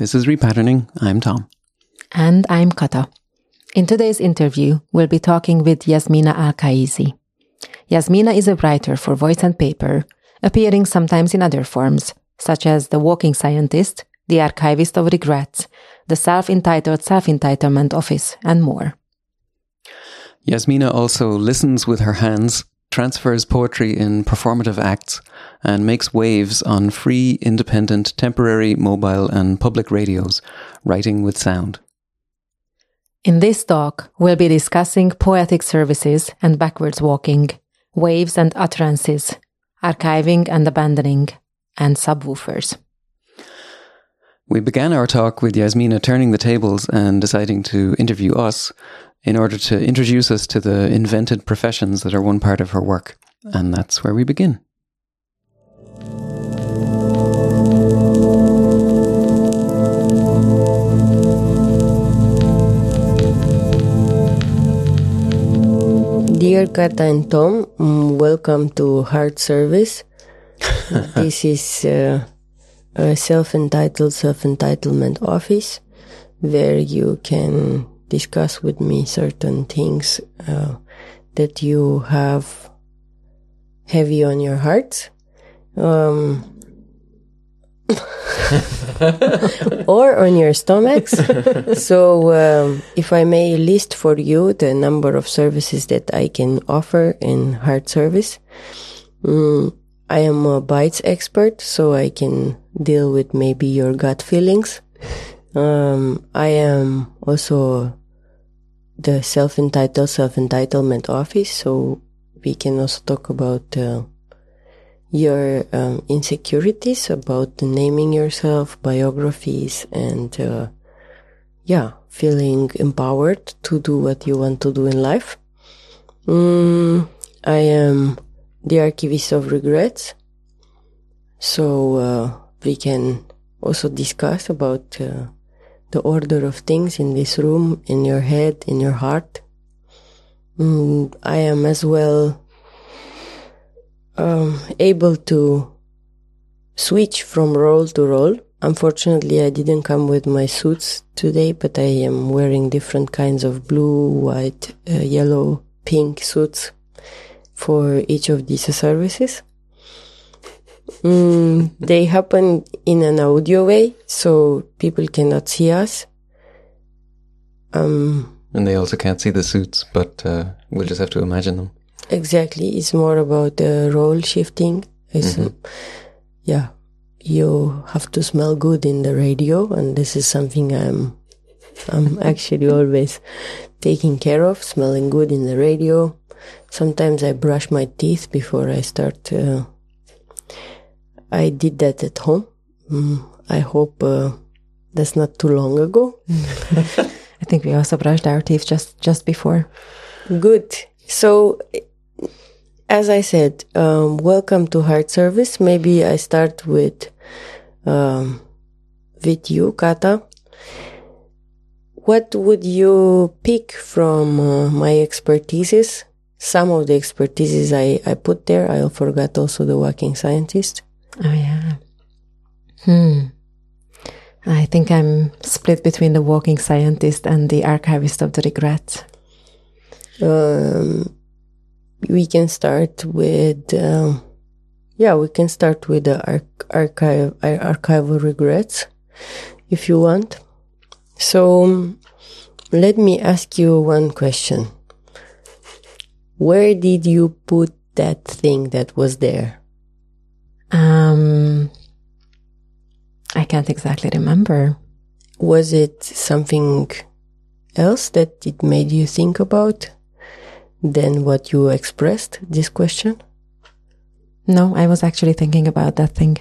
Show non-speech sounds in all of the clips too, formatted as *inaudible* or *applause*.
Hi, this is Repatterning. I'm Tom. And I'm Kata. In today's interview, we'll be talking with Jasmina Al-Qaisi. Jasmina is a writer for voice and paper, appearing sometimes in other forms, such as The Walking Scientist, The Archivist of Regrets, The Self-Entitled Self-Entitlement Office, and more. Yasmina also listens with her hands, transfers poetry in performative acts, and makes waves on free, independent, temporary, mobile, and public radios, writing with sound. In this talk, we'll be discussing poetic services and backwards walking, waves and utterances, archiving and abandoning, and subwoofers. We began our talk with Jasmina turning the tables and deciding to interview us in order to introduce us to the invented professions that are one part of her work. And that's where we begin. Dear Kata and Tom, mm, welcome to Heart Service. *laughs* this is uh, a self entitled self entitlement office where you can discuss with me certain things uh, that you have heavy on your heart. Um, *laughs* or on your stomachs. so, um, if I may list for you the number of services that I can offer in heart service, um, I am a bites expert, so I can deal with maybe your gut feelings. Um, I am also the self-entitled self-entitlement office, so we can also talk about uh, your um, insecurities about naming yourself, biographies, and uh, yeah, feeling empowered to do what you want to do in life. Mm, I am the archivist of regrets, so uh, we can also discuss about uh, the order of things in this room, in your head, in your heart. Mm, I am as well um, able to switch from role to role. Unfortunately, I didn't come with my suits today, but I am wearing different kinds of blue, white, uh, yellow, pink suits for each of these services. Mm, they happen in an audio way, so people cannot see us. Um, and they also can't see the suits, but uh, we'll just have to imagine them. Exactly. It's more about the role shifting. Mm-hmm. yeah, you have to smell good in the radio, and this is something I'm, I'm *laughs* actually always taking care of, smelling good in the radio. Sometimes I brush my teeth before I start. Uh, I did that at home. Mm, I hope uh, that's not too long ago. *laughs* I think we also brushed our teeth just just before. Good. So as I said, um, welcome to Heart Service. Maybe I start with um, with you, Kata. What would you pick from uh, my expertises? Some of the expertises I, I put there. I forgot also the walking scientist. Oh yeah. Hmm. I think I'm split between the walking scientist and the archivist of the regret. Um, we can start with um, yeah we can start with the arch- archive archival regrets if you want so um, let me ask you one question where did you put that thing that was there um i can't exactly remember was it something else that it made you think about than what you expressed this question? No, I was actually thinking about that thing.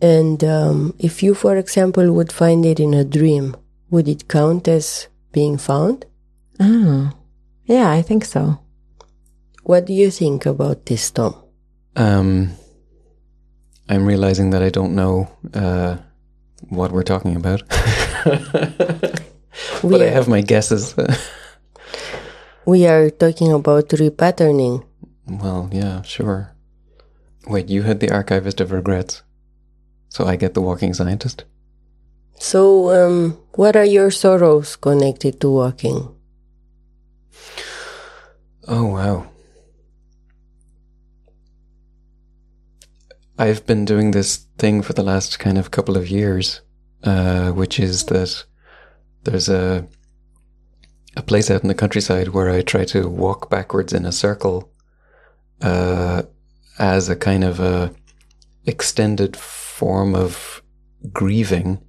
And um, if you, for example, would find it in a dream, would it count as being found? Oh, yeah, I think so. What do you think about this, Tom? Um, I'm realizing that I don't know uh, what we're talking about, *laughs* but I have my guesses. *laughs* We are talking about repatterning. Well, yeah, sure. Wait, you had the archivist of regrets. So I get the walking scientist? So, um, what are your sorrows connected to walking? Oh, wow. I've been doing this thing for the last kind of couple of years, uh, which is that there's a a place out in the countryside where I try to walk backwards in a circle uh, as a kind of a extended form of grieving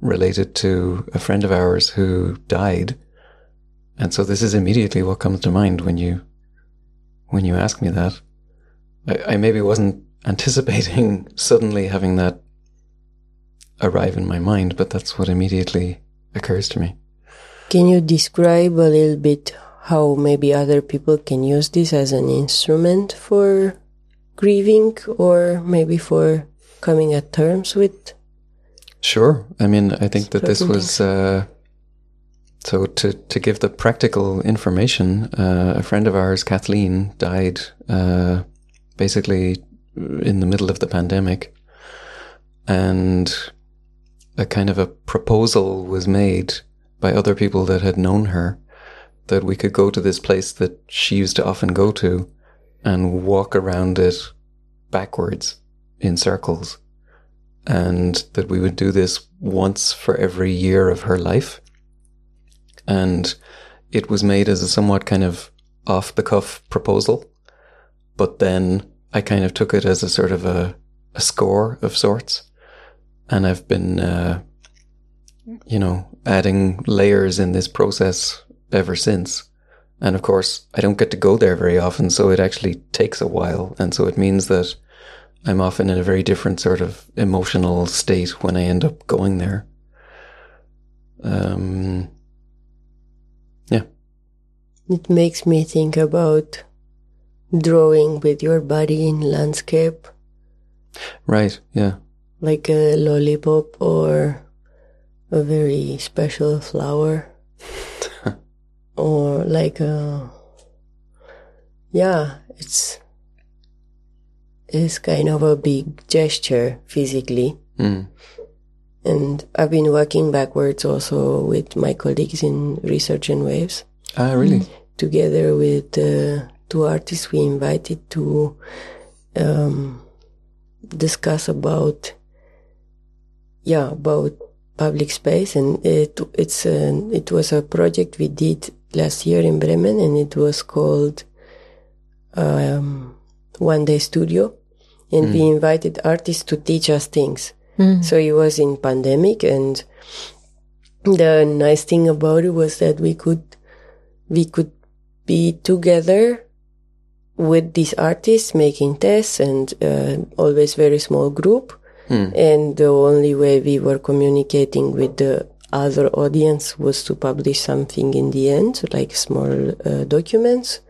related to a friend of ours who died. And so this is immediately what comes to mind when you when you ask me that. I, I maybe wasn't anticipating *laughs* suddenly having that arrive in my mind, but that's what immediately occurs to me. Can you describe a little bit how maybe other people can use this as an instrument for grieving or maybe for coming at terms with? Sure. I mean, I think that this was. Uh, so to, to give the practical information, uh, a friend of ours, Kathleen, died uh, basically in the middle of the pandemic, and a kind of a proposal was made by other people that had known her that we could go to this place that she used to often go to and walk around it backwards in circles. And that we would do this once for every year of her life. And it was made as a somewhat kind of off the cuff proposal. But then I kind of took it as a sort of a, a score of sorts. And I've been, uh, you know, adding layers in this process ever since. And of course, I don't get to go there very often, so it actually takes a while. And so it means that I'm often in a very different sort of emotional state when I end up going there. Um, yeah. It makes me think about drawing with your body in landscape. Right, yeah. Like a lollipop or a very special flower *laughs* or like a yeah it's it's kind of a big gesture physically mm. and i've been working backwards also with my colleagues in research and waves ah really together with uh, two artists we invited to um, discuss about yeah about public space, and it it's a, it was a project we did last year in Bremen, and it was called um, One Day Studio, and mm. we invited artists to teach us things. Mm. So it was in pandemic, and the nice thing about it was that we could we could be together with these artists making tests and uh, always very small group Hmm. And the only way we were communicating with the other audience was to publish something in the end, like small uh, documents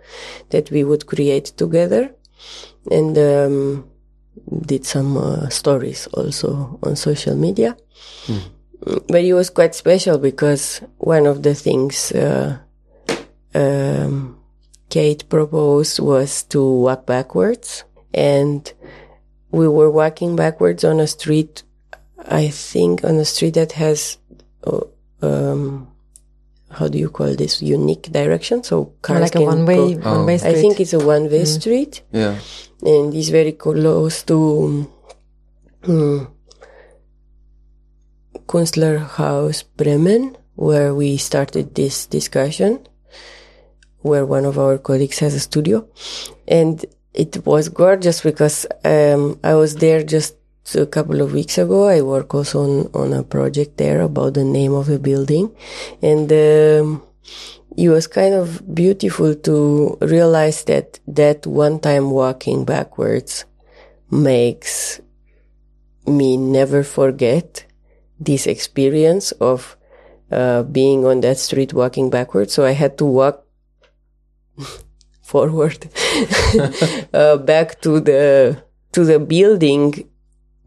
that we would create together. And um, did some uh, stories also on social media. Hmm. But it was quite special because one of the things uh, um, Kate proposed was to walk backwards. And we were walking backwards on a street, I think on a street that has, uh, um, how do you call this? Unique direction. So cars like a one way, oh. one way street. I think it's a one way mm. street. Yeah. And it's very close to, um, Künstlerhaus Bremen, where we started this discussion, where one of our colleagues has a studio. And it was gorgeous because um, I was there just a couple of weeks ago. I work also on, on a project there about the name of the building. And um, it was kind of beautiful to realize that that one time walking backwards makes me never forget this experience of uh, being on that street walking backwards. So I had to walk *laughs* forward *laughs* uh, back to the to the building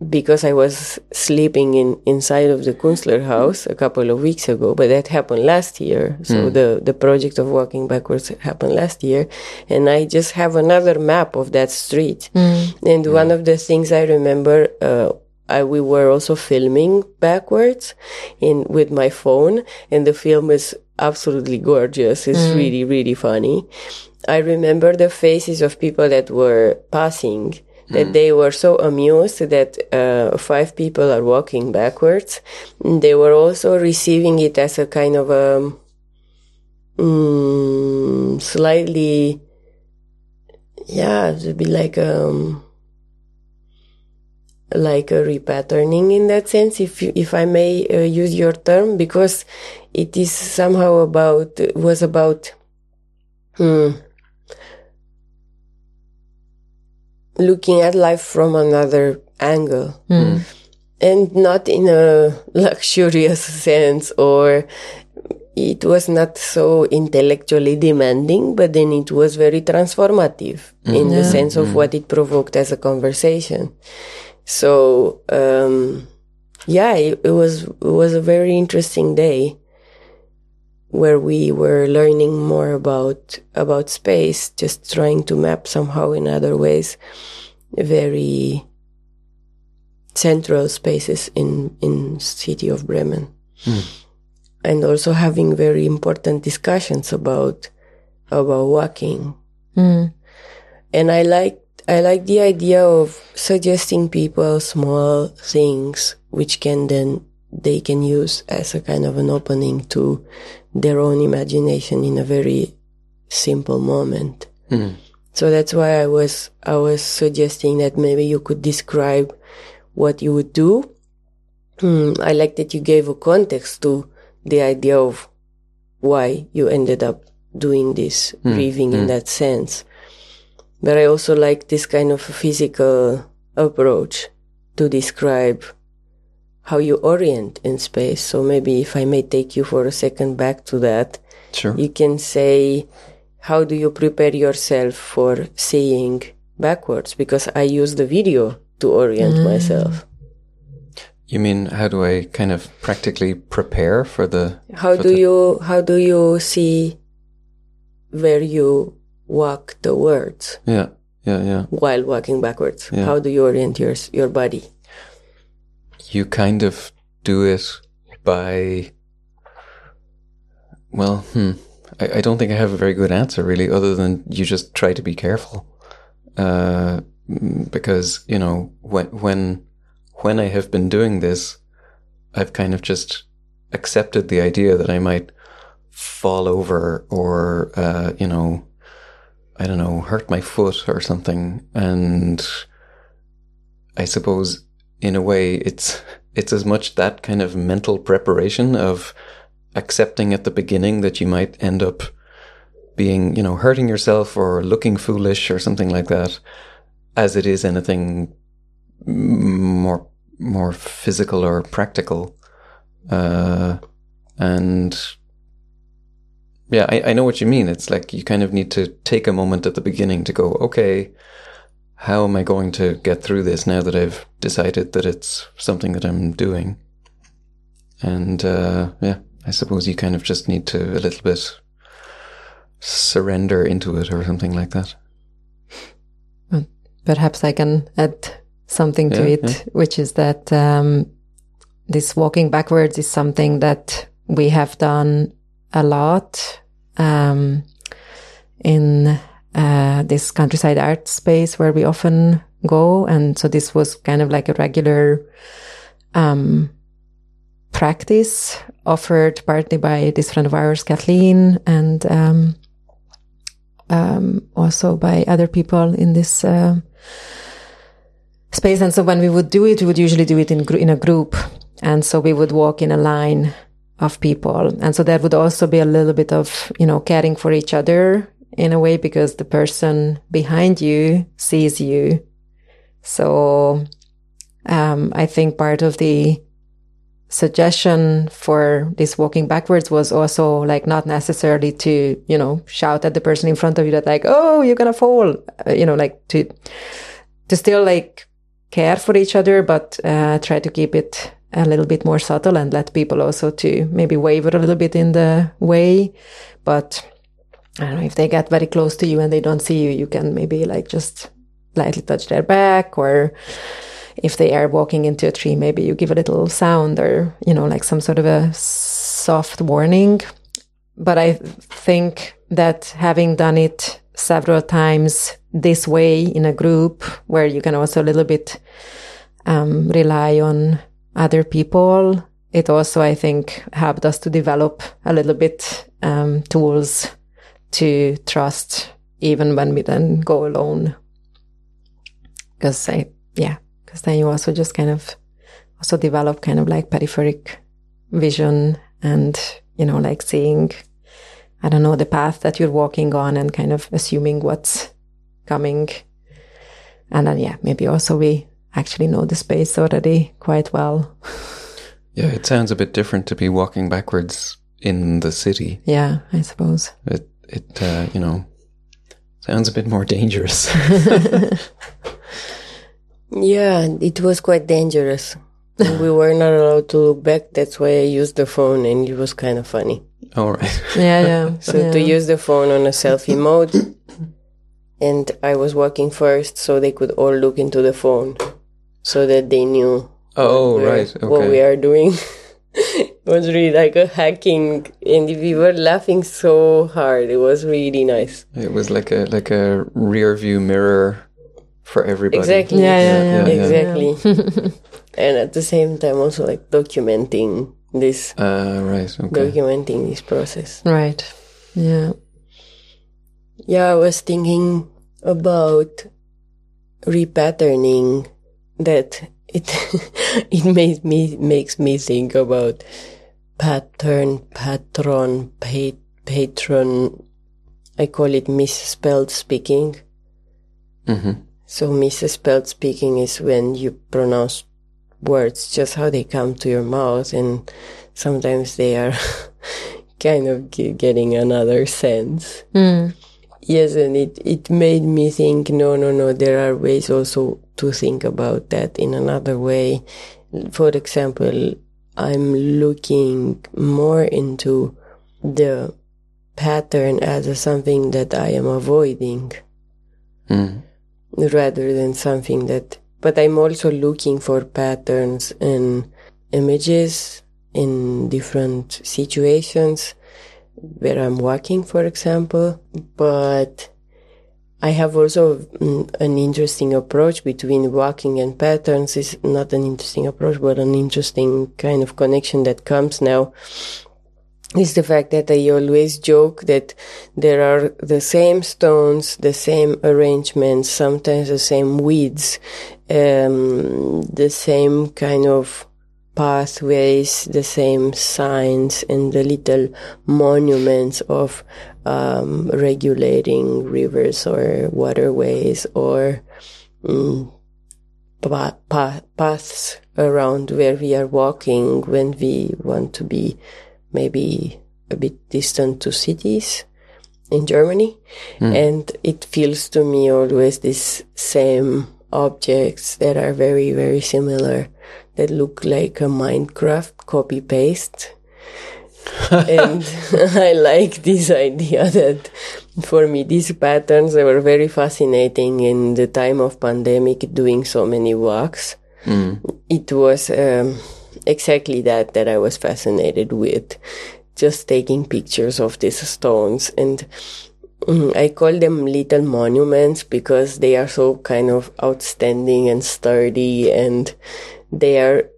because I was sleeping in inside of the Künstlerhaus a couple of weeks ago, but that happened last year. So mm. the the project of walking backwards happened last year, and I just have another map of that street. Mm. And mm. one of the things I remember uh, I, we were also filming backwards in with my phone, and the film is absolutely gorgeous. It's Mm. really, really funny. I remember the faces of people that were passing. That they were so amused that uh, five people are walking backwards. They were also receiving it as a kind of a mm, slightly, yeah, it would be like um, like a repatterning in that sense, if you, if I may uh, use your term, because it is somehow about was about hmm, looking at life from another angle. And not in a *laughs* luxurious sense or it was not so intellectually demanding, but then it was very transformative in the sense of what it provoked as a conversation. So, um, yeah, it, it was, it was a very interesting day where we were learning more about, about space, just trying to map somehow in other ways very central spaces in, in city of Bremen and also having very important discussions about about walking. Mm. And I like I like the idea of suggesting people small things which can then they can use as a kind of an opening to their own imagination in a very simple moment. Hmm. So that's why I was I was suggesting that maybe you could describe what you would do. Hmm, I like that you gave a context to the idea of why you ended up doing this hmm. breathing in hmm. that sense. But I also like this kind of physical approach to describe how you orient in space. So maybe if I may take you for a second back to that, Sure. you can say, how do you prepare yourself for seeing backwards? Because I use the video to orient mm. myself. You mean how do I kind of practically prepare for the? How for do the- you how do you see where you walk towards Yeah, yeah, yeah. while walking backwards? Yeah. How do you orient your your body? You kind of do it by. Well, hmm. I, I don't think I have a very good answer really, other than you just try to be careful. Uh, mm, because you know when when when I have been doing this, I've kind of just accepted the idea that I might fall over or uh, you know I don't know hurt my foot or something, and I suppose in a way it's it's as much that kind of mental preparation of accepting at the beginning that you might end up being you know hurting yourself or looking foolish or something like that as it is anything more more physical or practical. Uh and yeah I, I know what you mean. It's like you kind of need to take a moment at the beginning to go okay how am I going to get through this now that I've decided that it's something that I'm doing? And uh, yeah, I suppose you kind of just need to a little bit surrender into it or something like that. Perhaps I can add something to Yeah, it, which is that um, this walking backwards is something that we have done a lot um, in uh, this countryside art space where we often go. And so this was kind of like a regular um, practice offered partly by this friend of ours, Kathleen, and um, um, also by other people in this uh, space. And so when we would do it, we would usually do it in gr- in a group, and so we would walk in a line of people, and so there would also be a little bit of you know caring for each other in a way because the person behind you sees you. So um, I think part of the suggestion for this walking backwards was also like not necessarily to you know shout at the person in front of you that like oh you're gonna fall uh, you know like to to still like care for each other but uh, try to keep it a little bit more subtle and let people also to maybe waver a little bit in the way but I don't know if they get very close to you and they don't see you you can maybe like just lightly touch their back or if they are walking into a tree, maybe you give a little sound or, you know, like some sort of a soft warning. But I think that having done it several times this way in a group where you can also a little bit um, rely on other people, it also, I think, helped us to develop a little bit um, tools to trust even when we then go alone. Because I, yeah, because then you also just kind of also develop kind of like peripheric vision and, you know, like seeing, I don't know, the path that you're walking on and kind of assuming what's coming. And then, yeah, maybe also we actually know the space already quite well. *laughs* Yeah, it sounds a bit different to be walking backwards in the city. Yeah, I suppose. It, it, uh, you know, sounds a bit more dangerous. *laughs* Yeah, it was quite dangerous. we were not allowed to look back. That's why I used the phone, and it was kind of funny. All right. *laughs* Yeah, yeah. So yeah. to use the phone on a selfie mode, and I was walking first, so they could all look into the phone, so that they knew. Oh, what we're- right. What we are doing. *laughs* it was really like a hacking, and we were laughing so hard. It was really nice. It was like a like a rear view mirror for everybody. Exactly. Yeah, yeah, yeah. Yeah, yeah. Exactly. *laughs* and at the same time, also like documenting this, Uh, right. Okay. documenting this process. Right. Yeah. Yeah, I was thinking about repatterning that it *laughs* it made me makes me think about pattern, patron, pa- patron. I call it misspelled speaking. hmm So misspelled speaking is when you pronounce words just how they come to your mouth, and sometimes they are *laughs* kind of getting another sense. Mm. Yes, and it, it made me think, no, no, no, there are ways also to think about that in another way. For example, I'm looking more into the pattern as a something that I am avoiding Mm. rather than something that, but I'm also looking for patterns and images in different situations where I'm walking, for example, but I have also mm, an interesting approach between walking and patterns. Is not an interesting approach, but an interesting kind of connection that comes now. Is the fact that I always joke that there are the same stones, the same arrangements, sometimes the same weeds, um, the same kind of pathways, the same signs, and the little monuments of um, regulating rivers or waterways or mm, pa- pa- paths around where we are walking when we want to be maybe a bit distant to cities in Germany. And it feels to me always this same objects that are very, very similar that look like a Minecraft copy paste. *laughs* and *laughs* I like this idea that for me these patterns they were very fascinating in the time of pandemic doing so many walks. It was um, exactly that that I was fascinated with, just taking pictures of these stones, and mm, I call them little monuments because they are so kind of outstanding and sturdy, and they are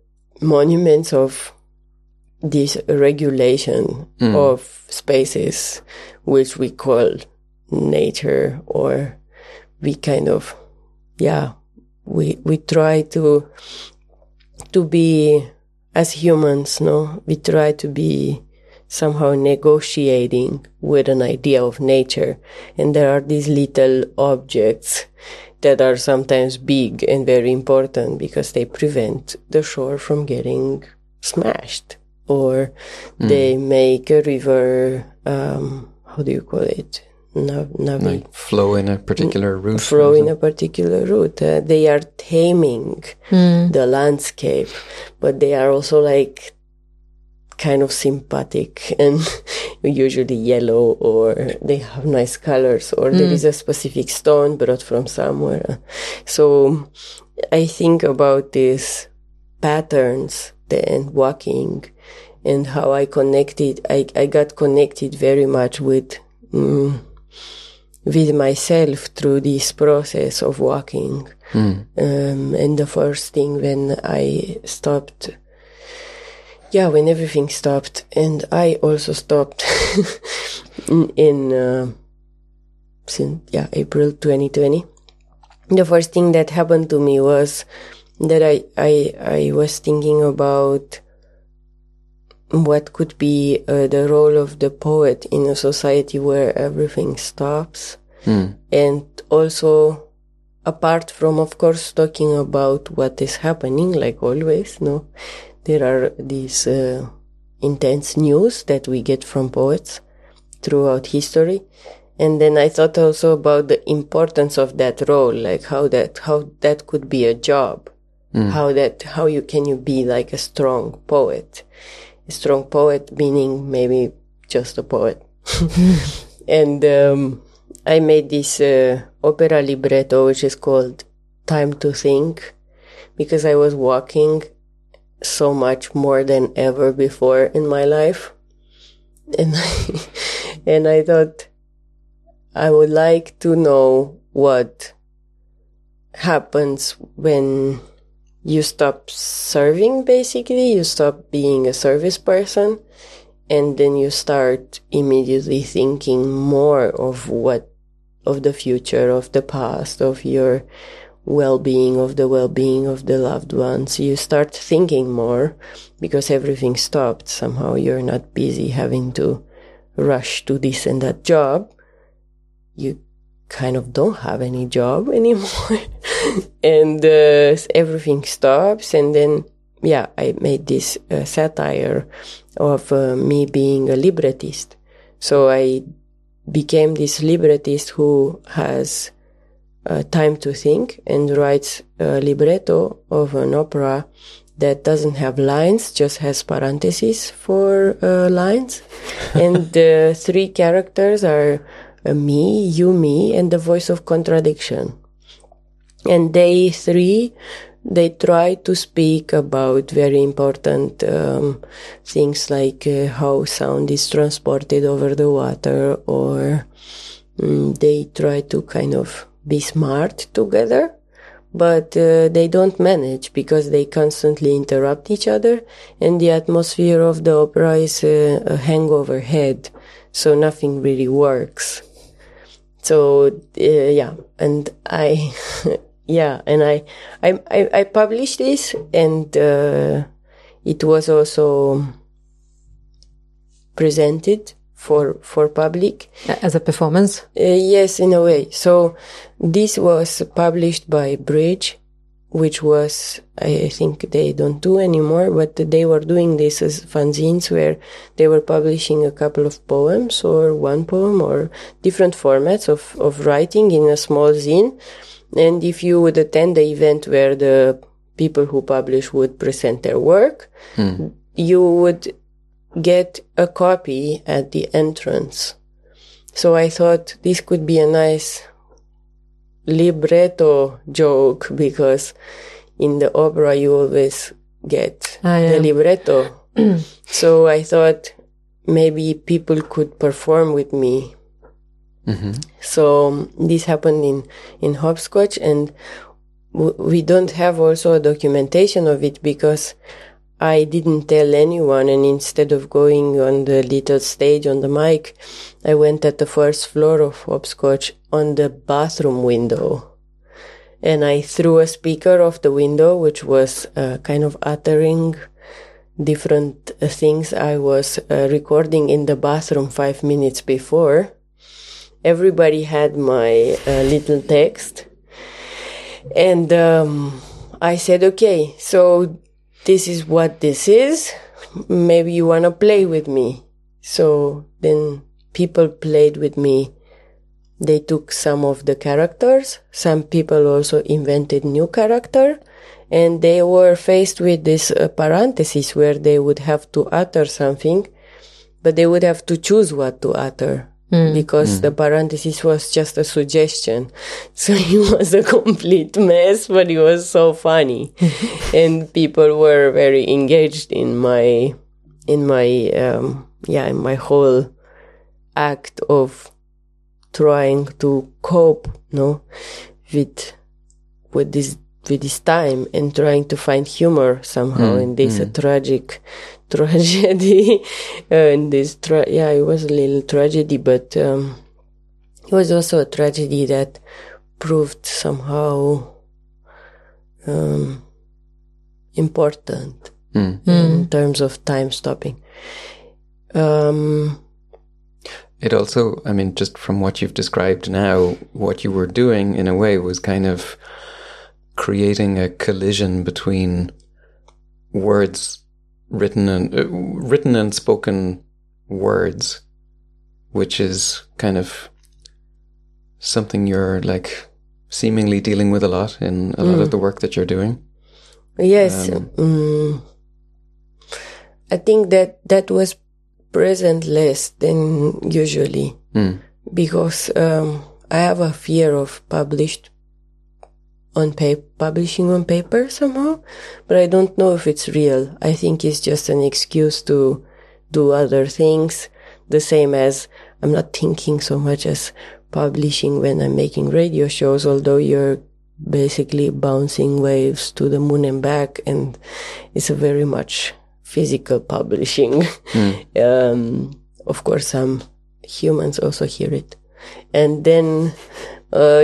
monuments of this regulation mm. of spaces, which we call nature, or we kind of, yeah, we we try to to be as humans, no, we try to be somehow negotiating with an idea of nature, and there are these little objects that are sometimes big and very important because they prevent the shore from getting smashed, or they make a river. Um, how do you call it? Nav- navi- Like flow in a particular route. flow in a particular route. Uh, they are taming the landscape, but they are also like kind of sympathetic and *laughs* usually yellow or they have nice colors or mm. there is a specific stone brought from somewhere. So I think about these patterns then walking and how I connected, I, I got connected very much with, mm, with myself through this process of walking. Mm. Um, and the first thing when I stopped yeah, when everything stopped, and I also stopped *laughs* in, in uh, since yeah April 2020. The first thing that happened to me was that I I I was thinking about what could be uh, the role of the poet in a society where everything stops, mm. and also apart from of course talking about what is happening like always no there are these uh, intense news that we get from poets throughout history. And then I thought also about the importance of that role, like how that, how that could be a job. Mm. How that, how you can you be like a strong poet? A strong poet meaning maybe just a poet. *laughs* and, um, I made this, uh, opera libretto, which is called Time to Think, because I was walking so much more than ever before in my life. And I, *laughs* and I thought I would like to know what happens when you stop serving basically you stop being a service person and then you start immediately thinking more of what of the future of the past of your well-being of the well-being of the loved ones. You start thinking more because everything stopped. Somehow you're not busy having to rush to this and that job. You kind of don't have any job *laughs* anymore. And uh, everything stops. And then yeah i made this uh, satire of uh, me being a librettist. So i became this librettist who has uh, time to think and writes a libretto of an opera that doesn't have lines, just has parentheses for uh, lines. *laughs* and the three characters are uh, me, you, me, and the voice of contradiction. And they three, they try to speak about very important um, things like uh, how sound is transported over the water, or um, they try to kind of be smart together, but uh, they don't manage because they constantly interrupt each other, and the atmosphere of the opera is a hangover head, so nothing really works. So uh, yeah, and I, *laughs* yeah, and I, I, I, I published this, and uh, it was also presented for for public as a performance. Uh, yes, in a way. So this was published by Bridge, which was I think they don't do anymore, but they were doing this as fanzines where they were publishing a couple of poems or one poem or different formats of of writing in a small zine. And if you would attend the event where the people who publish would present their work, hmm. you would get a copy at the entrance. So I thought this could be a nice libretto joke because in the opera you always get ah, yeah. the libretto. *clears throat* so I thought maybe people could perform with me. Mm-hmm. So um, this happened in, in Hopscotch and w- we don't have also a documentation of it because I didn't tell anyone, and instead of going on the little stage on the mic, I went at the first floor of Hopscotch on the bathroom window. And I threw a speaker off the window, which was uh, kind of uttering different uh, things I was uh, recording in the bathroom five minutes before. Everybody had my uh, little text. And um, I said, okay, so this is what this is. Maybe you want to play with me. So then people played with me. They took some of the characters. Some people also invented new character and they were faced with this uh, parenthesis where they would have to utter something but they would have to choose what to utter because the parenthesis was just a suggestion. *laughs* So he was a complete mess, but he was so funny, *laughs* and people were very engaged in my in my um, yeah in my whole act of trying to cope no with with this with this time and trying to find humor somehow. In this uh, tragic tragedy *laughs* and this tra- yeah it was a little tragedy but um, it was also a tragedy that proved somehow um, important in terms of time stopping. Um, It also, I mean, just from what you've described now, what you were doing in a way was kind of creating a collision between words written and uh, written and spoken words, which is kind of something you're like seemingly dealing with a lot in a lot of the work that you're doing. Yes, mm, I think that that was present less than usually. Because um, I have a fear of published on paper, publishing on paper somehow, but I don't know if it's real. I think it's just an excuse to do other things, the same as I'm not thinking so much as publishing when I'm making radio shows, although you're basically bouncing waves to the moon and back, and it's a very much physical publishing. *laughs* um, of course, some humans also hear it. And then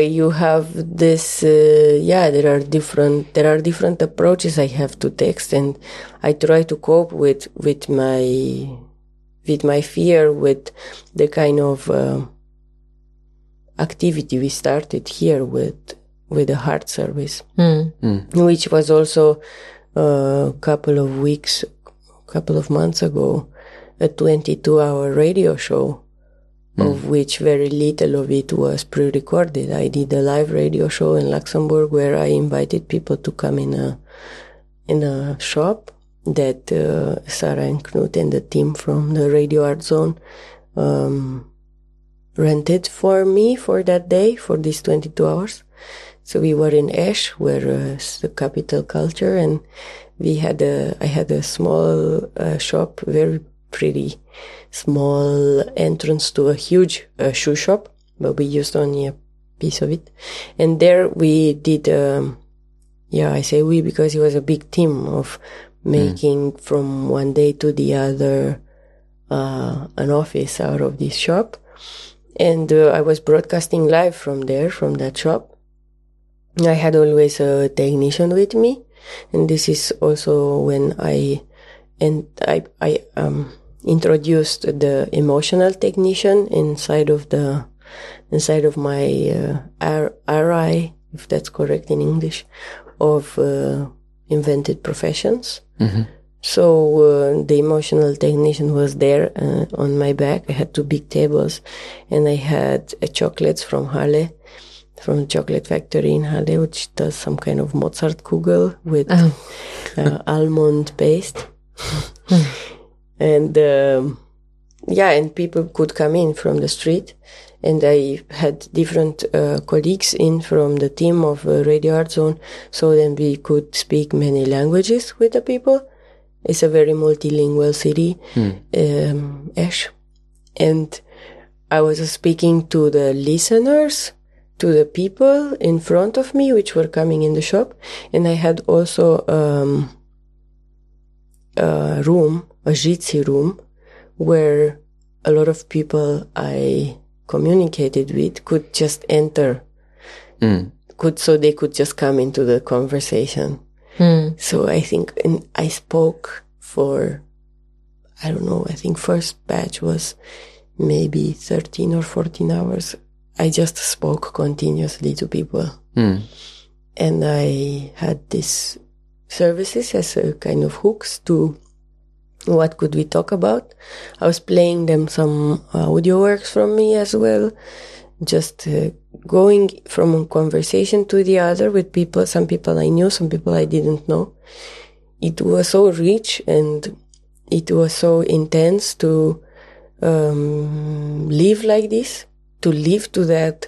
you have this, uh, yeah, there are different, there are different approaches I have to text, and I try to cope with with my with my fear, with the kind of uh, activity we started here with with the heart service, which was also a couple of weeks, couple of months ago, a 22 hour radio show, of which very little of it was pre recorded. I did a live radio show in Luxembourg where I invited people to come in a in a shop that uh, Sarah and Knut and the team from the Radio Art Zone um, rented for me for that day for these 22 hours. So we were in Esch, where uh, the capital culture, and we had a I had a small uh, shop, very pretty, small entrance to a huge uh, shoe shop, but we used only a piece of it, and there we did. Um, yeah, I say we because it was a big team of making from one day to the other uh, an office out of this shop. And uh, I was broadcasting live from there, from that shop. I had always a technician with me. And this is also when I, and I, I, um, introduced the emotional technician inside of the, inside of my, uh, RI, if that's correct in English, of, uh, invented professions. So uh, the emotional technician was there uh, on my back. I had two big tables, and I had chocolates from Halle, from the chocolate factory in Halle, which does some kind of Mozart kugel with uh, almond paste. And um, yeah, and people could come in from the street. And I had different uh, colleagues in from the team of uh, Radio Art Zone, so then we could speak many languages with the people. It's a very multilingual city, um, Esch. And I was speaking to the listeners, to the people in front of me, which were coming in the shop. And I had also um, a room, a Jitsi room, where a lot of people I communicated with could just enter. Hmm. Could so they could just come into the conversation. Hmm. So I think and I spoke for I don't know, I think first batch was maybe 13 or 14 hours. I just spoke continuously to people. Hmm. And I had these services as a kind of hooks to what could we talk about. I was playing them some audio works from me as well, just uh, going from one conversation to the other with people, some people I knew, some people I didn't know. It was so rich and it was so intense to um, live like this, to live to that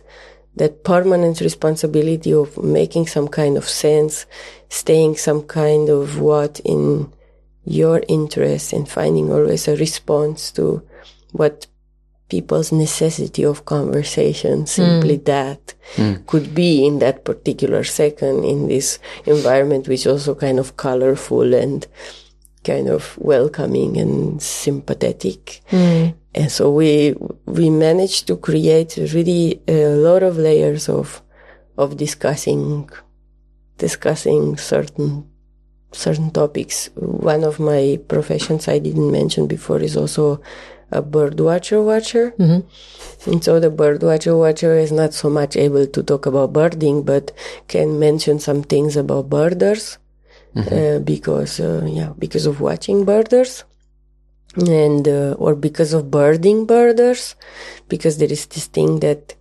that permanent responsibility of making some kind of sense, staying some kind of what in your interest and finding always a response to what people's necessity of conversation, simply mm. that mm. could be in that particular second in this environment, which also kind of colorful and kind of welcoming and sympathetic. Mm. And so we, we managed to create really a lot of layers of, of discussing, discussing certain certain topics. One of my professions I didn't mention before is also a bird watcher watcher. Mm-hmm. And so the bird watcher watcher is not so much able to talk about birding, but can mention some things about birders. Mm-hmm. Uh, because uh, yeah because of watching birders and uh, or because of birding birders because there is this thing that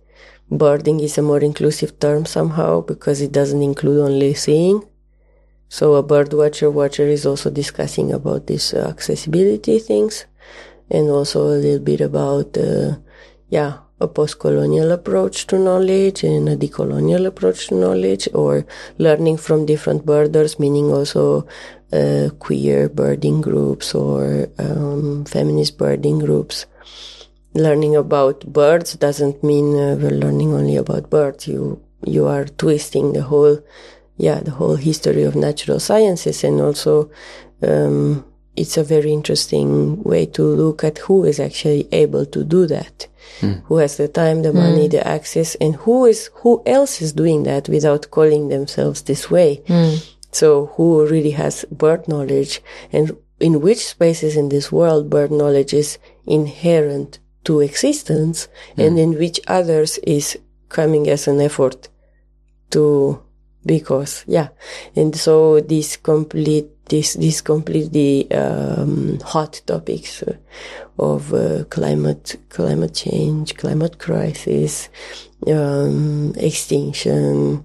birding is a more inclusive term somehow because it doesn't include only seeing so a birdwatcher watcher is also discussing about these uh, accessibility things and also a little bit about, uh, yeah, a post-colonial approach to knowledge and a decolonial approach to knowledge or learning from different birders, meaning also uh, queer birding groups or um, feminist birding groups. Learning about birds doesn't mean uh, we're learning only about birds. You you are twisting the whole yeah, the whole history of natural sciences and also, um, it's a very interesting way to look at who is actually able to do that. Mm. Who has the time, the money, mm. the access, and who is, who else is doing that without calling themselves this way? Mm. So who really has bird knowledge and in which spaces in this world bird knowledge is inherent to existence and in which others is coming as an effort to because yeah and so this complete this this completely um, hot topics uh, of uh, climate climate change climate crisis um, extinction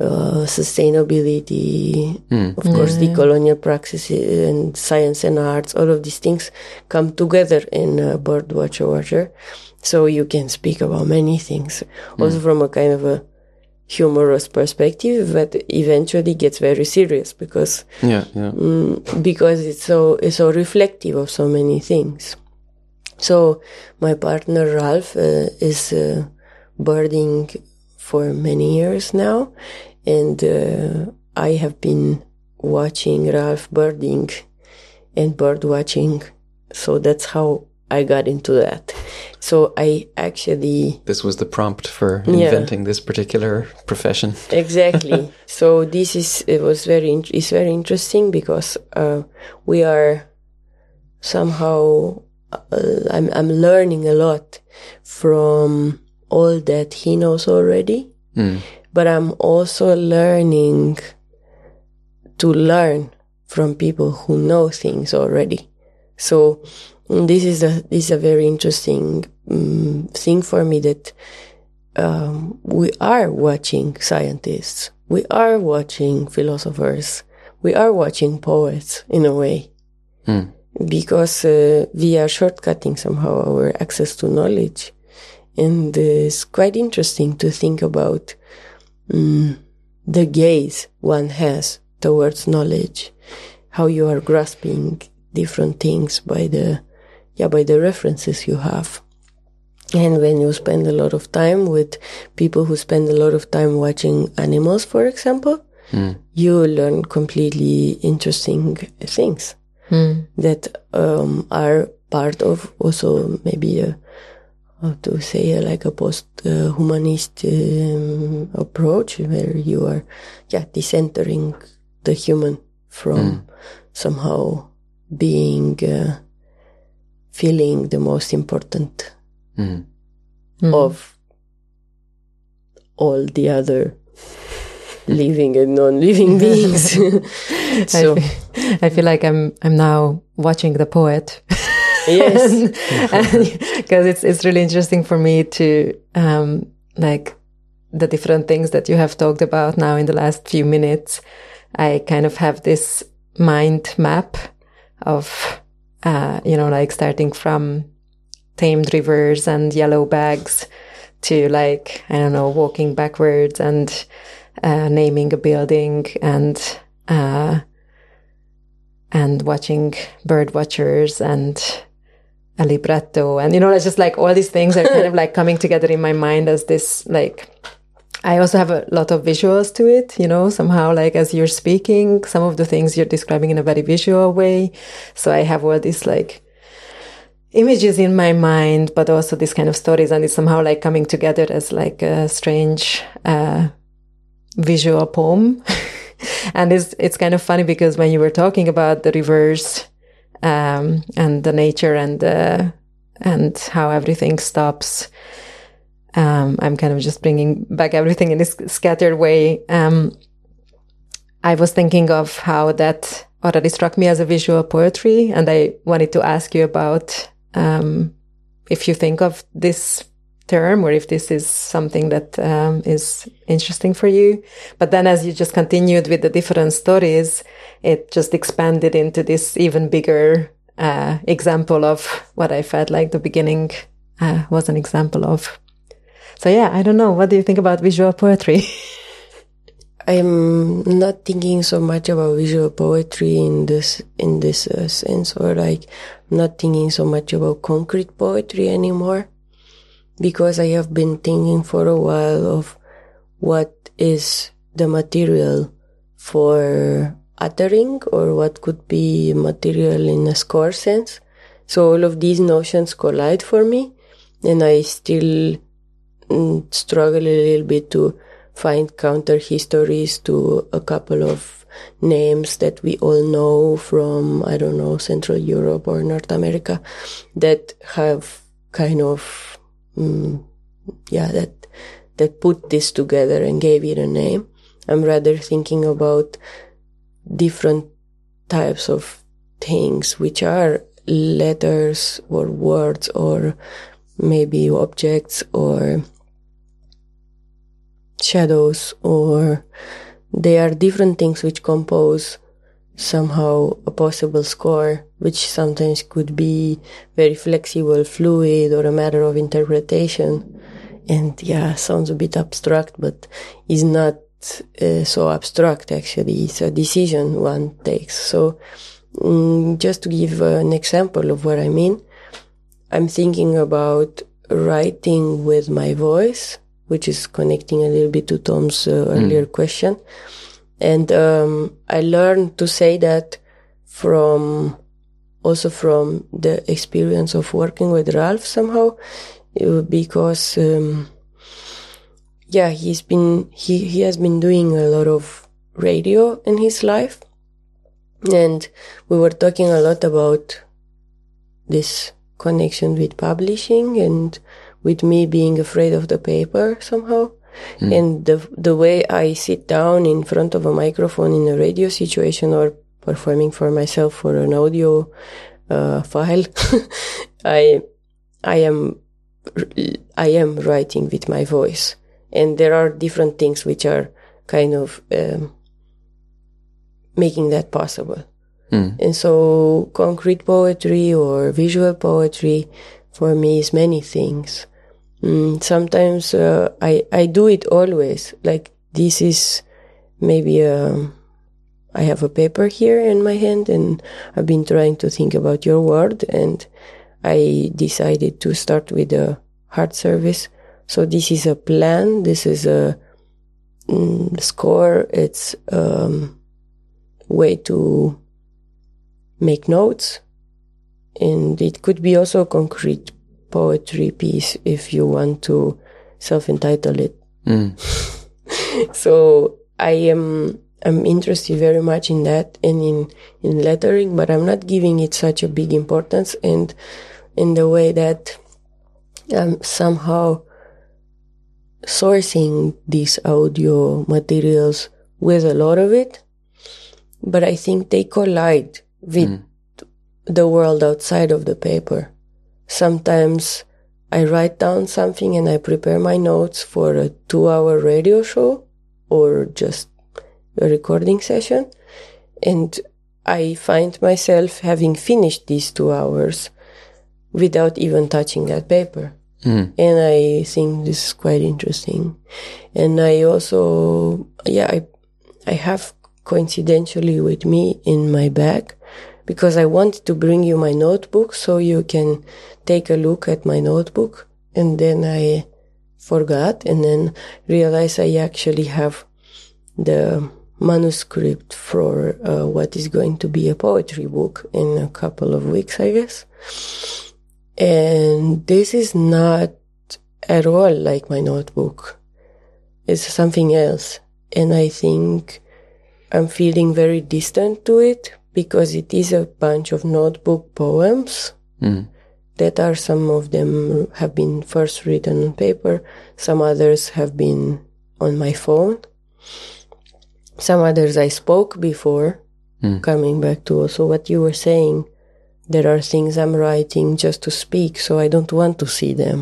uh, sustainability mm. of course the colonial practices and science and arts all of these things come together in uh, bird watcher watcher so you can speak about many things mm. also from a kind of a humorous perspective, but eventually gets very serious because yeah, yeah. Mm, because it's so it's so reflective of so many things. So my partner Ralph uh, is uh, birding for many years now, and uh, I have been watching Ralph birding and bird watching. So that's how I got into that. So I actually. This was the prompt for inventing yeah. this particular profession. exactly. *laughs* so this is, it was very, it's very interesting because, uh, we are somehow, uh, I'm, I'm learning a lot from all that he knows already. Mm. But I'm also learning to learn from people who know things already. So this is a this is a very interesting um, thing for me that um, we are watching scientists, we are watching philosophers, we are watching poets in a way, mm. because uh, we are shortcutting somehow our access to knowledge, and uh, it's quite interesting to think about um, the gaze one has towards knowledge, how you are grasping different things by the yeah, by the references you have. And when you spend a lot of time with people who spend a lot of time watching animals, for example, mm. you learn completely interesting things mm. that um, are part of also maybe a, how to say a, like a post-humanist uh, um, approach where you are, yeah, decentering the human from mm. somehow being uh, feeling the most important mm. Mm. of all the other living and non-living *laughs* beings. so I feel, I feel, like I'm I'm now watching the poet. Yes, *laughs* because it's it's really interesting for me to um, like the different things that you have talked about now in the last few minutes. I kind of have this mind map of uh, you know, like starting from tamed rivers and yellow bags to like, I don't know, walking backwards and uh, naming a building and, uh, and watching bird watchers and a libretto. And, you know, it's just like all these things are kind of *laughs* like coming together in my mind as this like, I also have a lot of visuals to it, you know, somehow like as you're speaking, some of the things you're describing in a very visual way. So I have all these like images in my mind, but also these kind of stories and it's somehow like coming together as like a strange, uh, visual poem. *laughs* and it's, it's kind of funny because when you were talking about the rivers, um, and the nature and, uh, and how everything stops, um, I'm kind of just bringing back everything in this scattered way. Um, I was thinking of how that already struck me as a visual poetry, and I wanted to ask you about um, if you think of this term or if this is something that um, is interesting for you. But then, as you just continued with the different stories, it just expanded into this even bigger uh, example of what I felt like the beginning uh, was an example of. So yeah, I don't know. What do you think about visual poetry? *laughs* I'm not thinking so much about visual poetry in this in this uh, sense, or like not thinking so much about concrete poetry anymore, because I have been thinking for a while of what is the material for uttering, or what could be material in a score sense. So all of these notions collide for me, and I still mm, struggle a little bit to find counter histories to a couple of names that we all know from, I don't know, Central Europe or North America that have kind of, mm, yeah, that, that put this together and gave it a name. I'm rather thinking about different types of things, which are letters or words or maybe objects or shadows or they are different things which compose somehow a possible score, which sometimes could be very flexible, fluid, or a matter of interpretation. And yeah, sounds a bit abstract, but is not uh, so abstract actually. It's a decision one takes. So, mm, just to give an example of what I mean, I'm thinking about writing with my voice which is connecting a little bit to Tom's uh, earlier mm. question. And um, I learned to say that from also from the experience of working with Ralph somehow, uh, because um, yeah, he's been he he has been doing a lot of radio in his life, and we were talking a lot about this connection with publishing and with me being afraid of the paper somehow. Mm. And the, the way I sit down in front of a microphone in a radio situation or performing for myself for an audio uh, file, *laughs* I, I am, I am writing with my voice. And there are different things which are kind of, um, making that possible. Mm. And so concrete poetry or visual poetry for me is many things. Mm, sometimes uh, I I do it always. Like this is maybe a. Um, I have a paper here in my hand, and I've been trying to think about your word, and I decided to start with a heart service. So this is a plan. This is a mm, score. It's um, way to make notes, and it could be also concrete poetry piece if you want to self-entitle it. Mm. *laughs* so I am I'm interested very much in that and in in lettering, but I'm not giving it such a big importance and in the way that I'm somehow sourcing these audio materials with a lot of it, but I think they collide with mm. the world outside of the paper. Sometimes I write down something and I prepare my notes for a two hour radio show or just a recording session. And I find myself having finished these two hours without even touching that paper. Mm. And I think this is quite interesting. And I also, yeah, I, I have coincidentally with me in my bag because I wanted to bring you my notebook so you can take a look at my notebook. And then I forgot and then realized I actually have the manuscript for uh, what is going to be a poetry book in a couple of weeks, I guess. And this is not at all like my notebook. It's something else. And I think I'm feeling very distant to it because it is a bunch of notebook poems Mm. that are some of them have been first written on paper, some others have been on my phone, some others I spoke before. Mm. Coming back to also what you were saying, there are things I'm writing just to speak, so I don't want to see them.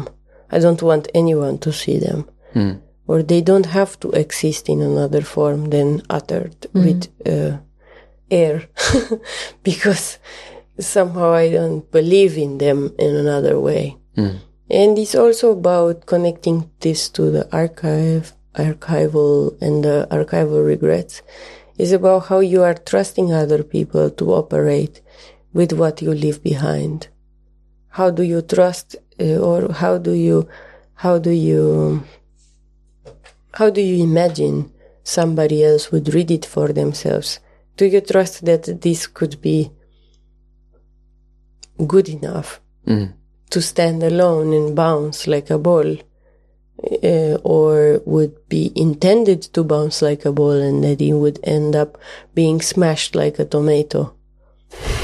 I don't want anyone to see them. Mm. Or they don't have to exist in another form than uttered with uh, air, *laughs* because somehow I don't believe in them in another way. Mm. And it's also about connecting this to the archive, archival and the archival regrets. It's about how you are trusting other people to operate with what you leave behind. How do you trust, uh, or how do you, how do you, how do you imagine somebody else would read it for themselves? Do you trust that this could be good enough Mm. to stand alone and bounce like a ball, uh, or would be intended to bounce like a ball and that it would end up being smashed like a tomato.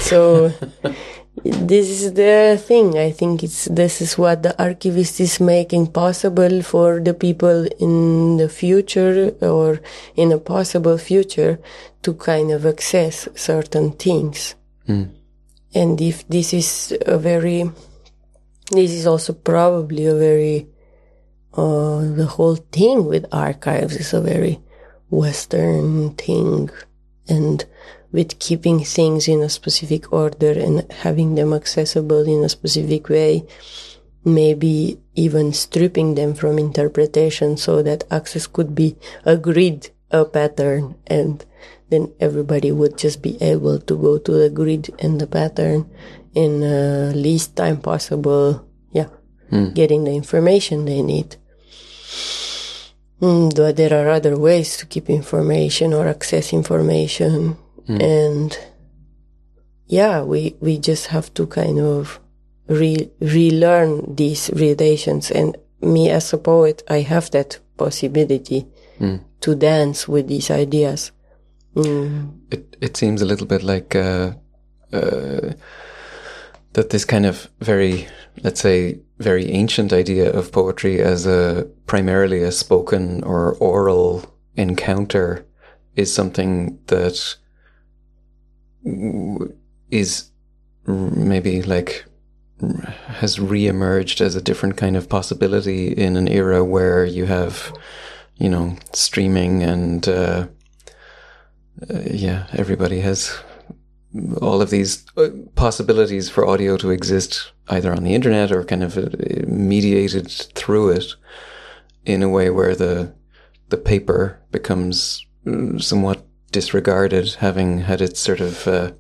So *laughs* this is the thing. I think it's this is what the archivist is making possible for the people in the future or in a possible future to kind of access certain things. Mm. And if this is a very, this is also probably a very, uh, the whole thing with archives is a very Western thing. And with keeping things in a specific order and having them accessible in a specific way, maybe even stripping them from interpretation so that access could be a grid, a pattern, and then everybody would just be able to go to the grid and the pattern in uh, least time possible. Yeah, getting the information they need. Mm, but there are other ways to keep information or access information, and yeah, we we just have to kind of re relearn these relations. And me as a poet, I have that possibility to dance with these ideas. Mm. It it seems a little bit like uh, uh, that this kind of very, let's say, very ancient idea of poetry as a primarily a spoken or oral encounter is something that is maybe like has re-emerged as a different kind of possibility in an era where you have, you know, streaming and. Uh, uh, yeah, everybody has all of these uh, possibilities for audio to exist either on the internet or kind of uh, mediated through it in a way where the the paper becomes mm, somewhat disregarded, having had its sort of uh,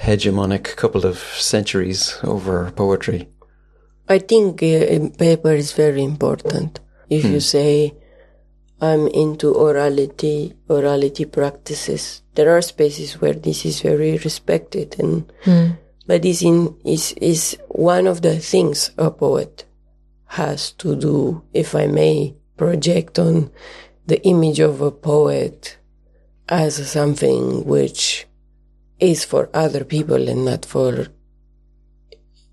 hegemonic couple of centuries over poetry. I think uh, paper is very important. If you say, I'm into orality, orality practices, there are spaces where this is very respected and, but is in, is, is one of the things a poet has to do, if I may project on the image of a poet as something which is for other people and not for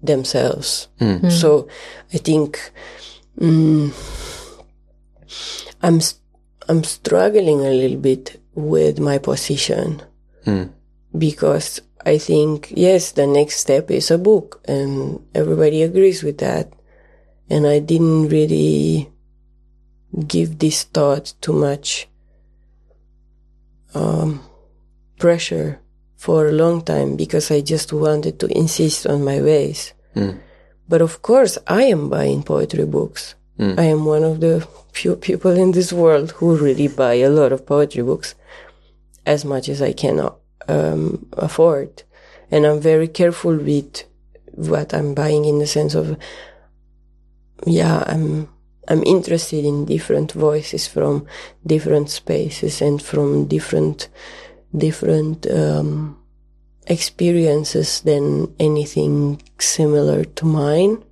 themselves. Hmm. Hmm. So I think mm, I'm s- I'm struggling a little bit with my position. Hmm. Because I think yes, the next step is a book, and everybody agrees with that. And I didn't really give this thought too much um, pressure for a long time because I just wanted to insist on my ways. But of course, I am buying poetry books. I am one of the few people in this world who really buy a lot of poetry books, as much as I can um, afford. And I'm very careful with what I'm buying in the sense of, yeah, I'm I'm interested in different voices from different spaces and from different different um, experiences than anything similar to mine.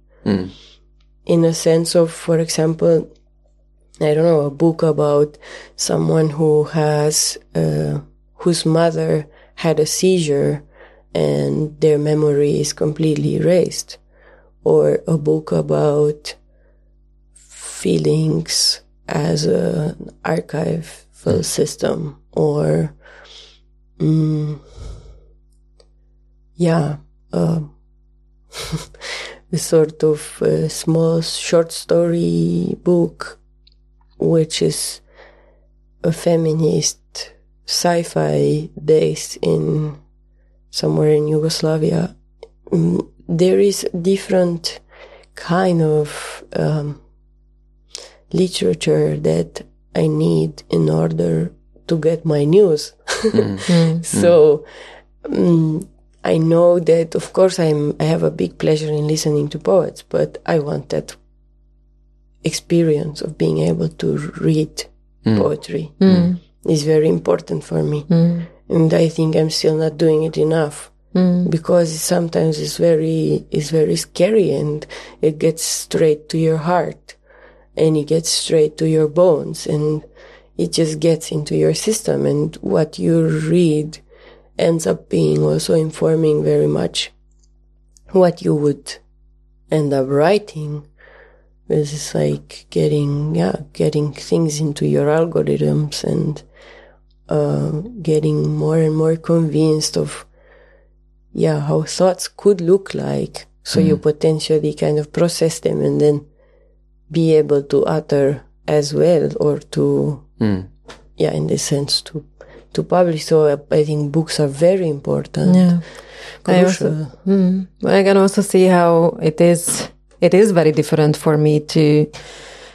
In a sense of, for example, I don't know, a book about someone who has uh, whose mother had a seizure and their memory is completely erased, or a book about feelings as an archival system, or mm, yeah, *laughs* uh, a sort of uh, small short story book, which is a feminist sci-fi based in somewhere in Yugoslavia. Mm, There is different kind of um, literature that I need in order to get my news. Mm. *laughs* so mm, I know that, of course, I'm I have a big pleasure in listening to poets, but I want that experience of being able to read mm. poetry mm. is very important for me, and I think I'm still not doing it enough because sometimes it's very it's very scary and it gets straight to your heart and it gets straight to your bones and it just gets into your system and what you read ends up being also informing very much what you would end up writing. This is like getting yeah getting things into your algorithms and uh, getting more and more convinced of yeah how thoughts could look like. So you potentially kind of process them and then be able to utter as well or to yeah in this sense to to publish so I- i think books are very important Yeah. I also, mm, I can also see how it is. It is very different for me to,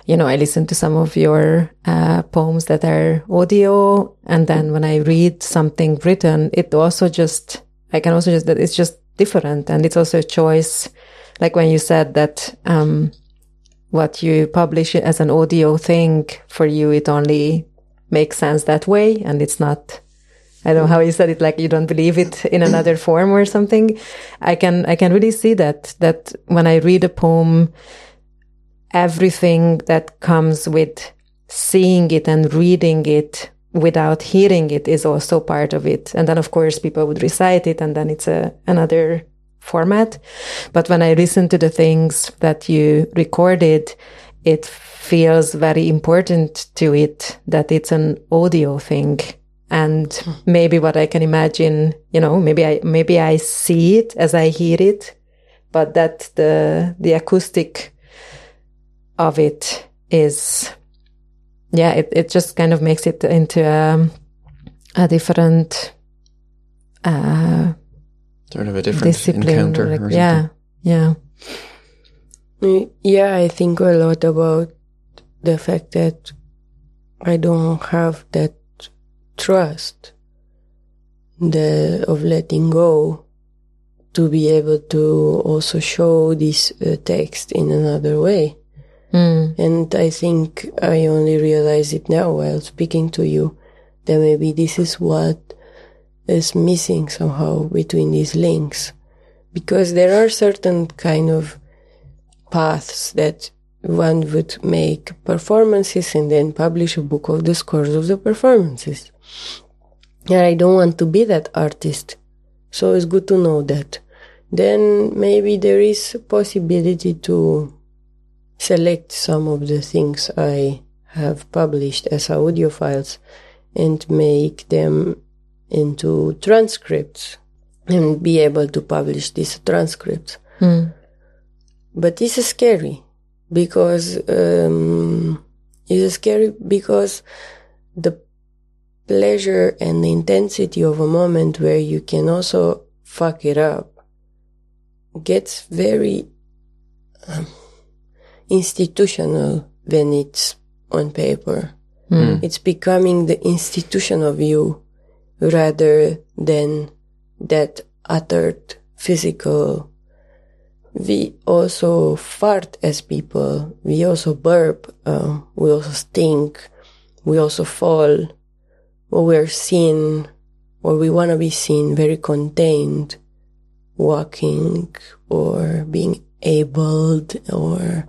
you know, I listen to some of your uh, poems that are audio, and then when I read something written, it also just I can also just that it's just different, and it's also a choice. Like when you said that um, what you publish as an audio thing for you, it only makes sense that way, and it's not I don't know how you said it, like you don't believe it in another *clears throat* form or something. I can, I can really see that, that when I read a poem, everything that comes with seeing it and reading it without hearing it is also part of it. And then of course people would recite it and then it's a, another format. But when I listen to the things that you recorded, it feels very important to it that it's an audio thing and maybe what I can imagine, you know, maybe I maybe I see it as I hear it, but that the the acoustic of it is, yeah, it, it just kind of makes it into a, a different uh, Sort of a different discipline. encounter like- or yeah, yeah, Mm, Yeah, I think a lot about the fact that I don't have that trust the of letting go to be able to also show this uh, text in another way. Mm. And I think I only realize it now while speaking to you that maybe this is what is missing somehow between these links. Because there are certain kind of paths that one would make performances and then publish a book of the scores of the performances. And I don't want to be that artist. So it's good to know that. Then maybe there is a possibility to select some of the things I have published as audio files and make them into transcripts and be able to publish these transcripts. But this is scary because um, it's scary because the pleasure and the intensity of a moment where you can also fuck it up gets very um, institutional when it's on paper. It's becoming the institution of you rather than that uttered physical. We also fart as people. We also burp. Uh, we also stink. We also fall. Or we're seen, or we want to be seen very contained, walking or being abled or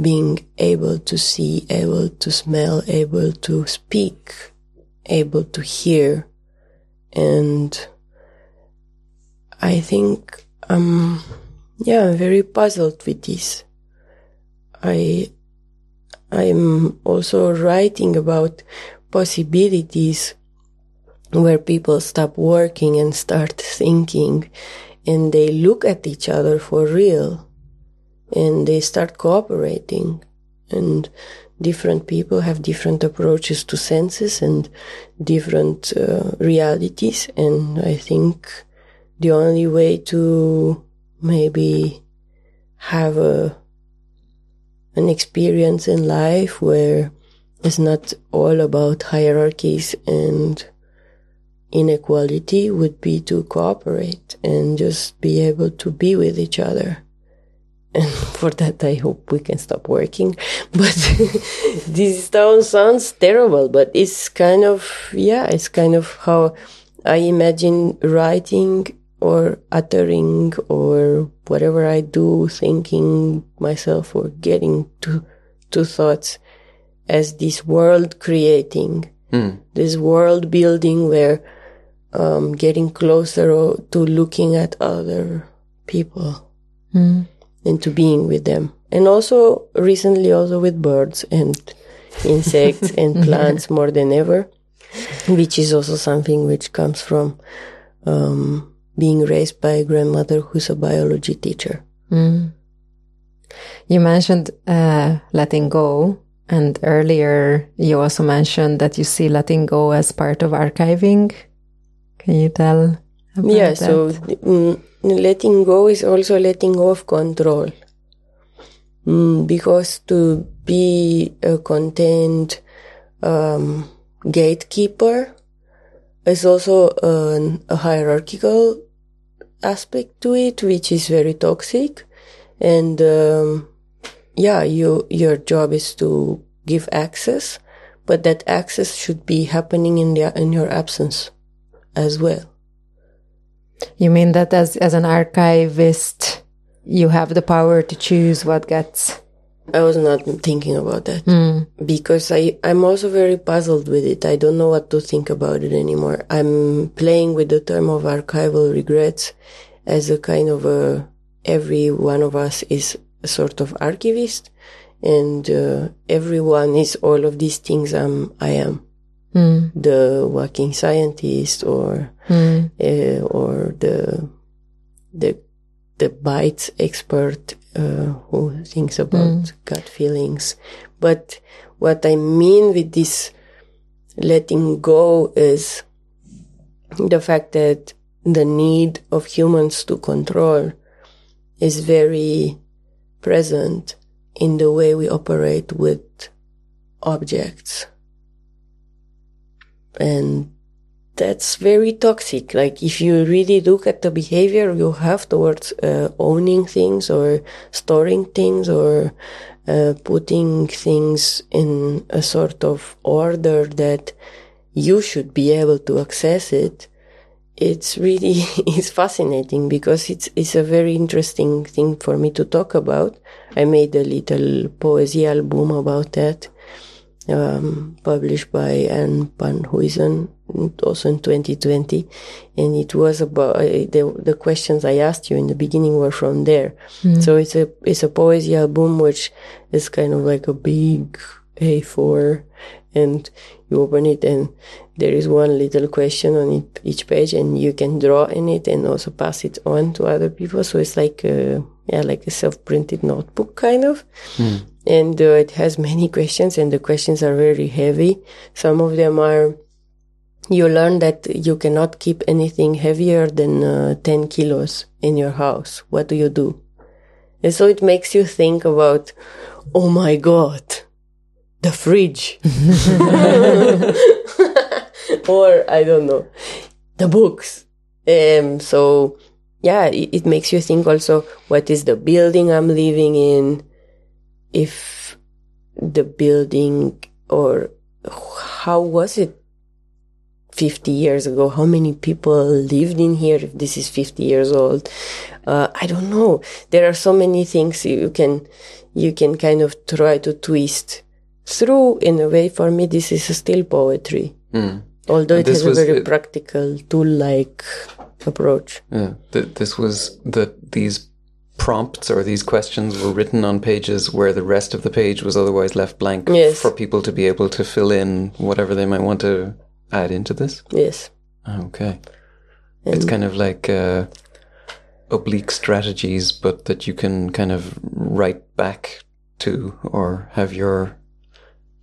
being able to see, able to smell, able to speak, able to hear. And I think, um, yeah, I'm very puzzled with this. I, I'm also writing about possibilities where people stop working and start thinking and they look at each other for real and they start cooperating and different people have different approaches to senses and different uh, realities and i think the only way to maybe have a an experience in life where it's not all about hierarchies and inequality would be to cooperate and just be able to be with each other. And *laughs* for that, I hope we can stop working. *laughs* But *laughs* this town sounds terrible, but it's kind of, yeah, it's kind of how I imagine writing or uttering or whatever I do, thinking myself or getting to, to thoughts as this world creating, this world building where um, getting closer o- to looking at other people. And to being with them. And also recently also with birds and insects and *laughs* plants more than ever, which is also something which comes from um, being raised by a grandmother who's a biology teacher. You mentioned uh, letting go, and earlier you also mentioned that you see letting go as part of archiving. Can you tell? About yeah, that? so mm, letting go is also letting go of control. Mm, because to be a content um, gatekeeper is also an, a hierarchical aspect to it, which is very toxic. And um, yeah, you your job is to give access, but that access should be happening in the in your absence as well. You mean that as as an archivist, you have the power to choose what gets. I was not thinking about that because I, I'm also very puzzled with it. I don't know what to think about it anymore. I'm playing with the term of archival regrets as a kind of a, every one of us is a sort of archivist and uh, everyone is all of these things I'm, I am. The working scientist or, uh, or the, the the bites expert uh, who thinks about gut feelings. But what I mean with this letting go is the fact that the need of humans to control is very present in the way we operate with objects. And that's very toxic. Like if you really look at the behavior you have towards uh, owning things or storing things or uh, putting things in a sort of order that you should be able to access it, it's really *laughs* it's fascinating because it's it's a very interesting thing for me to talk about. I made a little poesy album about that um, published by Anne Van Huysen, also in 2020. And it was about, uh, the, the questions I asked you in the beginning were from there. So it's a, it's a poesy album, which is kind of like a big A4 and you open it and there is one little question on it, each page and you can draw in it and also pass it on to other people. So it's like a, yeah, like a self-printed notebook kind of. And uh, it has many *laughs* questions and the questions are very heavy. Some of them are you learn that you cannot keep anything heavier than uh, 10 kilos in your house. What do you do? And so it makes you think about, oh my God, the fridge. *laughs* *laughs* or I don't know, the books. Um, so yeah, it, it makes you think also, what is the building I'm living in? If the building or how was it 50 years ago? How many people lived in here if this is 50 years old? Uh, i don't know. There are so many things you can you can kind of try to twist through in a way. For me this is still poetry. Mm. although And it has a very practical tool like approach Yeah, th- this was that these prompts or these questions were written on pages where the rest of the page was otherwise left blank Yes. for people to be able to fill in whatever they might want to add into this. yes Okay, it's kind of like uh, oblique strategies, but that you can kind of write back to or have your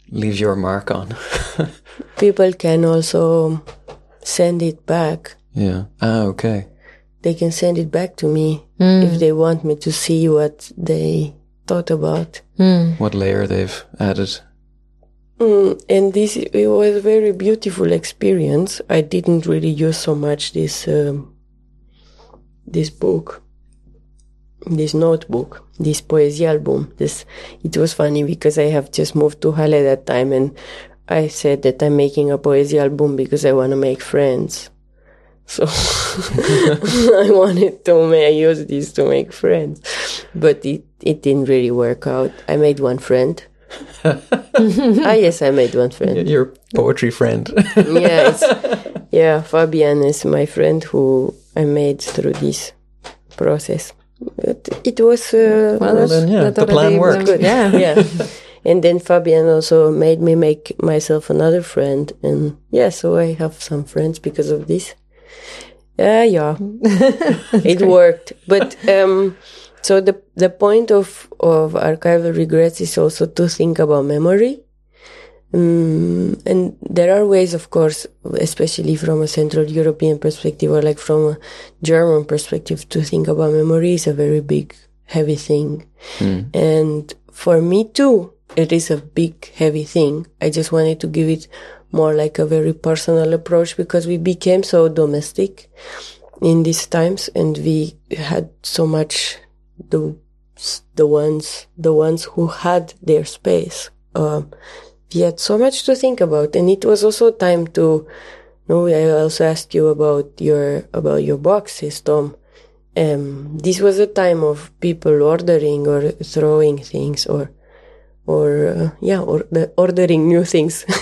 leave your mark on. *laughs* people can also send it back yeah. Ah, okay. they can send it back to me Mm. if they want me to see what they thought about Mm. What layer they've added. Mm, and this it was a very beautiful experience. I didn't really use so much this um, this book, this notebook, this poesy album. This it was funny because I have just moved to Halle that time, and I said that I'm making a poesy album because I want to make friends. So *laughs* I wanted to ma- use this to make friends, but it it didn't really work out. I made one friend. *laughs* ah yes, I made one friend. Your poetry friend. *laughs* yeah, it's, yeah. Fabian is my friend who I made through this process. But it was uh, Well, that's, then, yeah, the plan worked. was- Yeah. yeah. And then Fabian also made me make myself another friend, and yeah, so I have some friends because of this. Yeah, yeah, *laughs* it worked. But *laughs* um, so the the point of of archival regrets is also to think about memory. Um, and there are ways, of course, especially from a Central European perspective or like from a German perspective, to think about memory is a very big, heavy thing. And for me too, it is a big, heavy thing. I just wanted to give it more like a very personal approach because we became so domestic in these times and we had so much the, the ones, the ones who had their space. Um, we had so much to think about and it was also time to, no, I also asked you about your, about your boxes, Tom um, this was a time of people ordering or throwing things or or uh, yeah or the ordering new things. *laughs*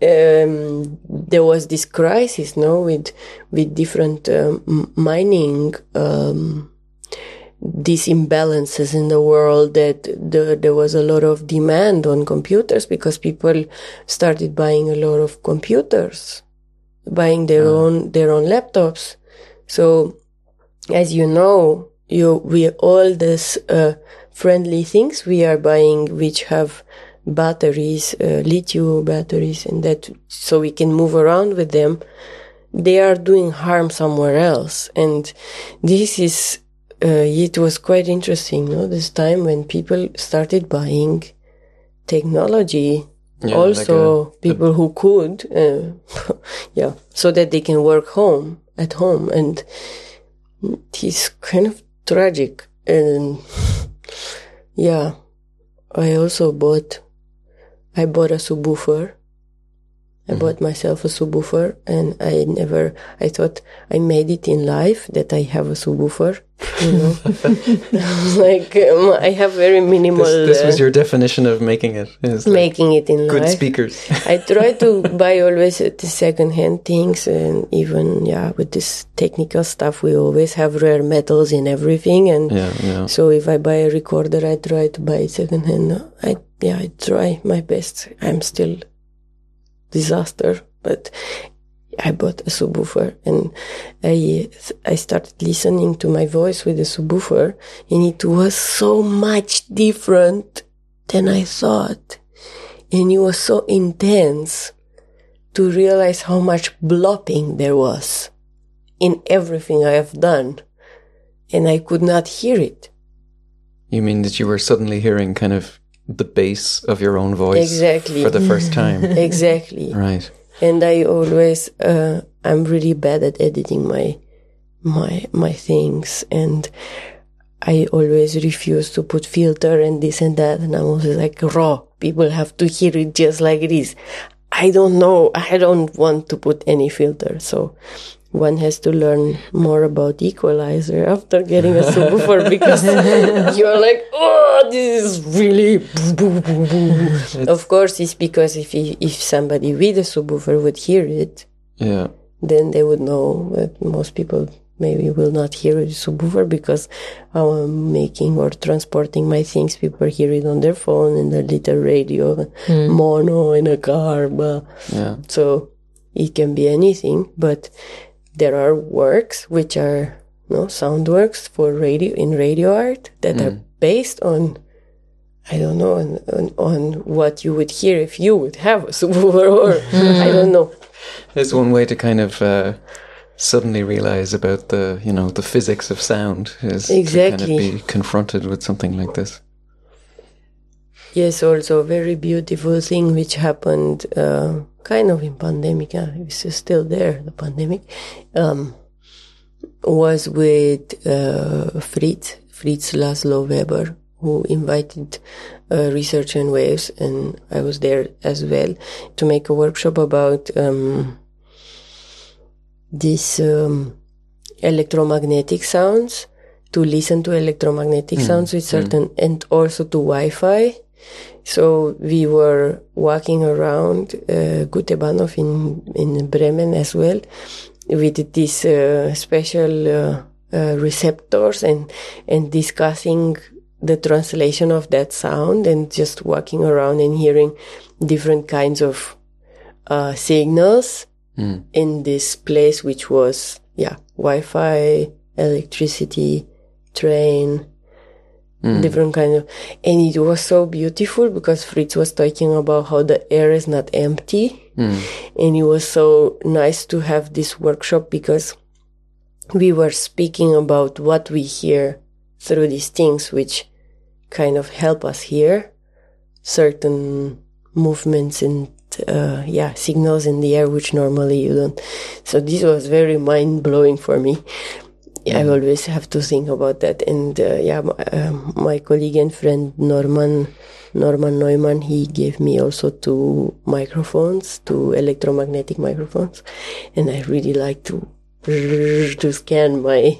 Um, there was this crisis no with with different um, mining um, these imbalances in the world that the, there was a lot of demand on computers because people started buying a lot of computers buying their own their own laptops. So as you know, you we all this uh, friendly things we are buying, which have batteries, uh, lithium batteries, and that so we can move around with them. They are doing harm somewhere else, and this is. Uh, it was quite interesting, no? This time when people started buying technology, Yeah, also like a- people who could, uh, *laughs* yeah, so that they can work home at home, and it's kind of tragic. And yeah, I also bought, I bought a subwoofer. I bought myself a subwoofer, and I never. I thought I made it in life that I have a subwoofer. You know, *laughs* *laughs* like um, I have very minimal. This, this was uh, your definition of making it. Is like making it in life. good life. speakers. I try to *laughs* buy always uh, the second-hand things, and even yeah, with this technical stuff, we always have rare metals in everything. And yeah, yeah. so, if I buy a recorder, I try to buy it second-hand. I yeah, I try my best. I'm still disaster, but I bought a subwoofer, and I I started listening to my voice with the subwoofer, and it was so much different than I thought and it was so intense to realize how much blopping there was in everything I have done. And I could not hear it. You mean that you were suddenly hearing kind of the bass of your own voice Exactly. for the first time? *laughs* exactly. right. and I always uh, I'm really bad at editing my my my things and I always refuse to put filter and this and that and I'm always like raw people have to hear it just like it is I don't know I don't want to put any filter so one has to learn more about equalizer after getting a subwoofer *laughs* because you're like, oh, this is really. boo, boo, boo, boo." Of course, it's because if if somebody with a subwoofer would hear it, Yeah. then they would know. But most people maybe will not hear a subwoofer because how I'm making or transporting my things. People hear it on their phone and a little radio, hmm. mono in a car. But Yeah. so it can be anything, but there are works which are no sound works for radio in radio art that are based on I don't know on, on, on what you would hear if you would have a *laughs* subwoofer or I don't know. It's one way to kind of uh, suddenly realize about the, you know, the physics of sound is to kind Exactly. of be confronted with something like this. Yes, also a very beautiful thing which happened uh, kind of in pandemic. Yeah, it's still there. The pandemic um, was with uh, Fritz Fritz Laszlo Weber, who invited uh, research and waves, and I was there as well to make a workshop about um, these um, electromagnetic sounds. To listen to electromagnetic sounds with certain, and also to Wi-Fi. So we were walking around uh, Güterbahnhof in in Bremen as well, with these uh, special uh, uh, receptors and and discussing the translation of that sound and just walking around and hearing different kinds of uh, signals in this place, which was yeah Wi-Fi, electricity, train, different kind of and it was so beautiful because fritz was talking about how the air is not empty. And it was so nice to have this workshop because we were speaking about what we hear through these things which kind of help us hear certain movements and uh, yeah signals in the air which normally you don't. So this was very mind-blowing for me I always have to think about that. And uh, yeah, my, um my colleague and friend Norman Norman Neumann, he gave me also two microphones, two electromagnetic microphones, and I really like to *laughs* to scan my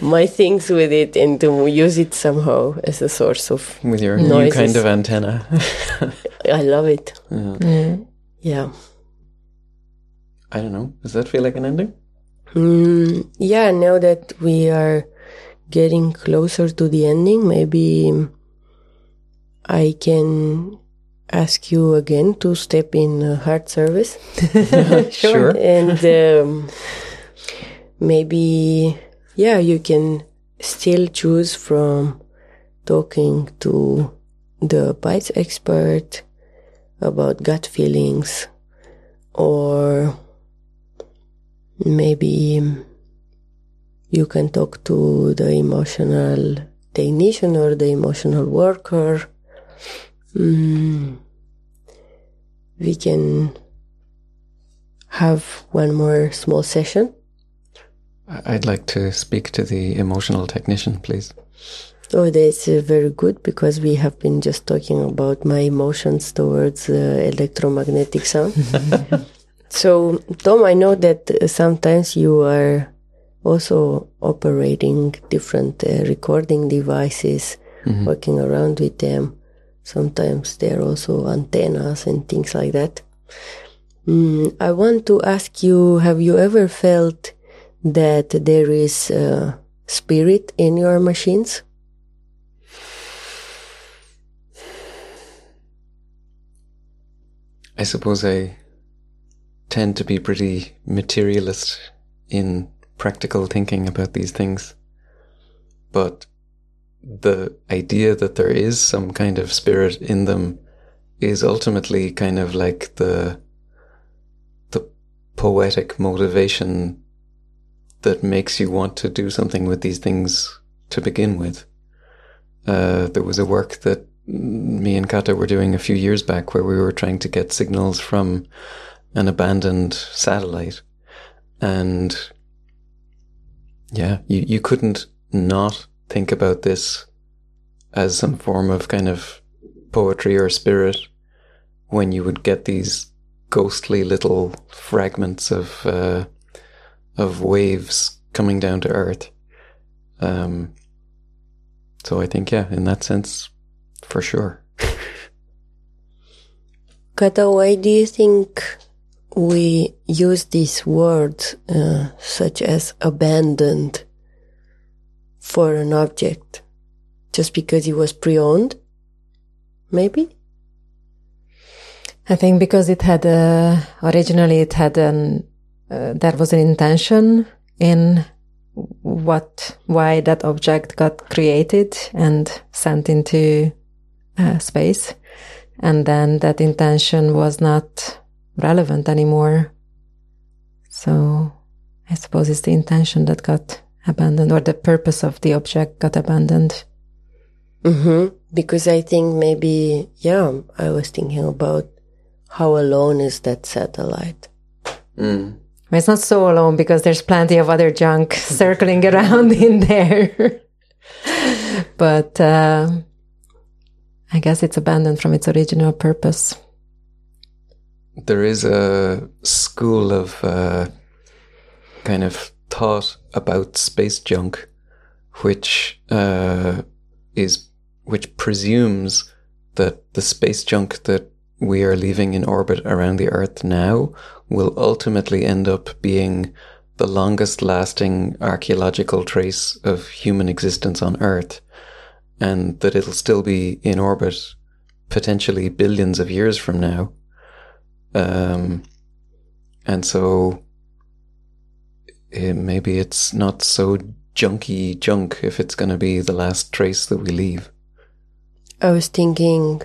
my things with it and to use it somehow as a source of With your new kind of antenna. *laughs* I love it. Yeah. I don't know. Does that feel like an ending? Mm, yeah, now that we are getting closer to the ending, maybe I can ask you again to step in uh, heart service. *laughs* Sure. *laughs* and um, maybe, yeah, you can still choose from talking to the bites expert about gut feelings or maybe you can talk to the emotional technician or the emotional worker. Mm, we can have one more small session. I- I'd like to speak to the emotional technician, please. Oh, that's uh, very good because we have been just talking about my emotions towards uh, electromagnetic sound. *laughs* so, Tom, I know that uh, sometimes you are also operating different uh, recording devices, working around with them. Sometimes they're also antennas and things like that. Mm, I want to ask you have you ever felt that there is uh, spirit in your machines? I suppose I tend to be pretty materialist in practical thinking about these things. But the idea that there is some kind of spirit in them is ultimately kind of like the the poetic motivation that makes you want to do something with these things to begin with. Uh, there was a work that me and Kata were doing a few years back where we were trying to get signals from an abandoned satellite. And yeah, you, you couldn't not think about this as some form of kind of poetry or spirit when you would get these ghostly little fragments of uh, of waves coming down to earth. Um, so I think, yeah, in that sense, for sure. *laughs* Kata, why do you think we use these words uh, such as abandoned for an object just because it was pre-owned? Maybe. I think because it had a, originally it had an uh, there was an intention in what why that object got created and sent into uh, space and then that intention was not relevant anymore so i suppose it's the intention that got abandoned or the purpose of the object got abandoned mm-hmm. because i think maybe yeah i was thinking about how alone is that satellite Mm. It's not so alone because there's plenty of other junk *laughs* circling *laughs* around in there. *laughs* but uh, I guess it's abandoned from its original purpose. There is a school of uh, kind of thought about space junk, which uh, is which presumes that the space junk that we are leaving in orbit around the Earth now will ultimately end up being the longest lasting archaeological trace of human existence on Earth, and that it'll still be in orbit potentially billions of years from now. Um, and so it, maybe it's not so junky junk if it's going to be the last trace that we leave. I was thinking,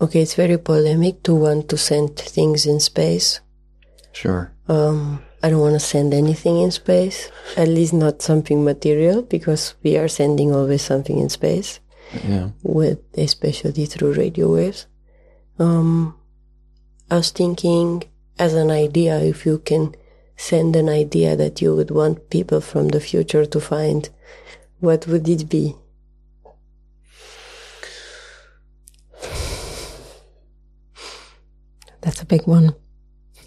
okay, it's very polemic to want to send things in space. Sure. Um, I don't want to send anything in space, at least not something material, because we are sending always something in space, Yeah. with especially through radio waves. Um, I was thinking, as an idea, if you can send an idea that you would want people from the future to find, what would it be? That's a big one.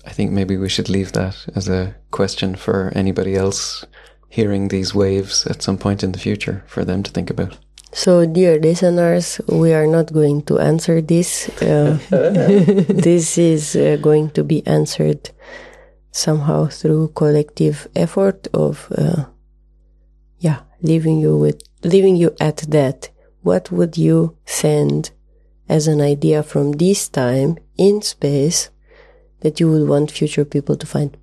I think maybe we should leave that as a question for anybody else hearing these waves at some point in the future for them to think about. So, dear listeners, we are not going to answer this. Uh, *laughs* this is uh, going to be answered somehow through collective effort of, uh, yeah, leaving you with, leaving you at that. What would you send as an idea from this time in space that you would want future people to find?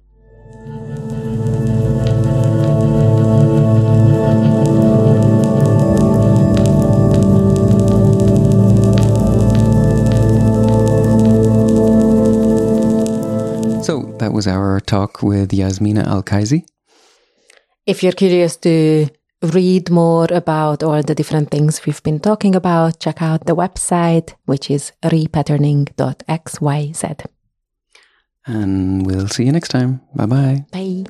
was our talk with Jasmina Al If you're curious to read more about all the different things we've been talking about, check out the website, which is repatterning.xyz. And we'll see you next time. Bye-bye. Bye.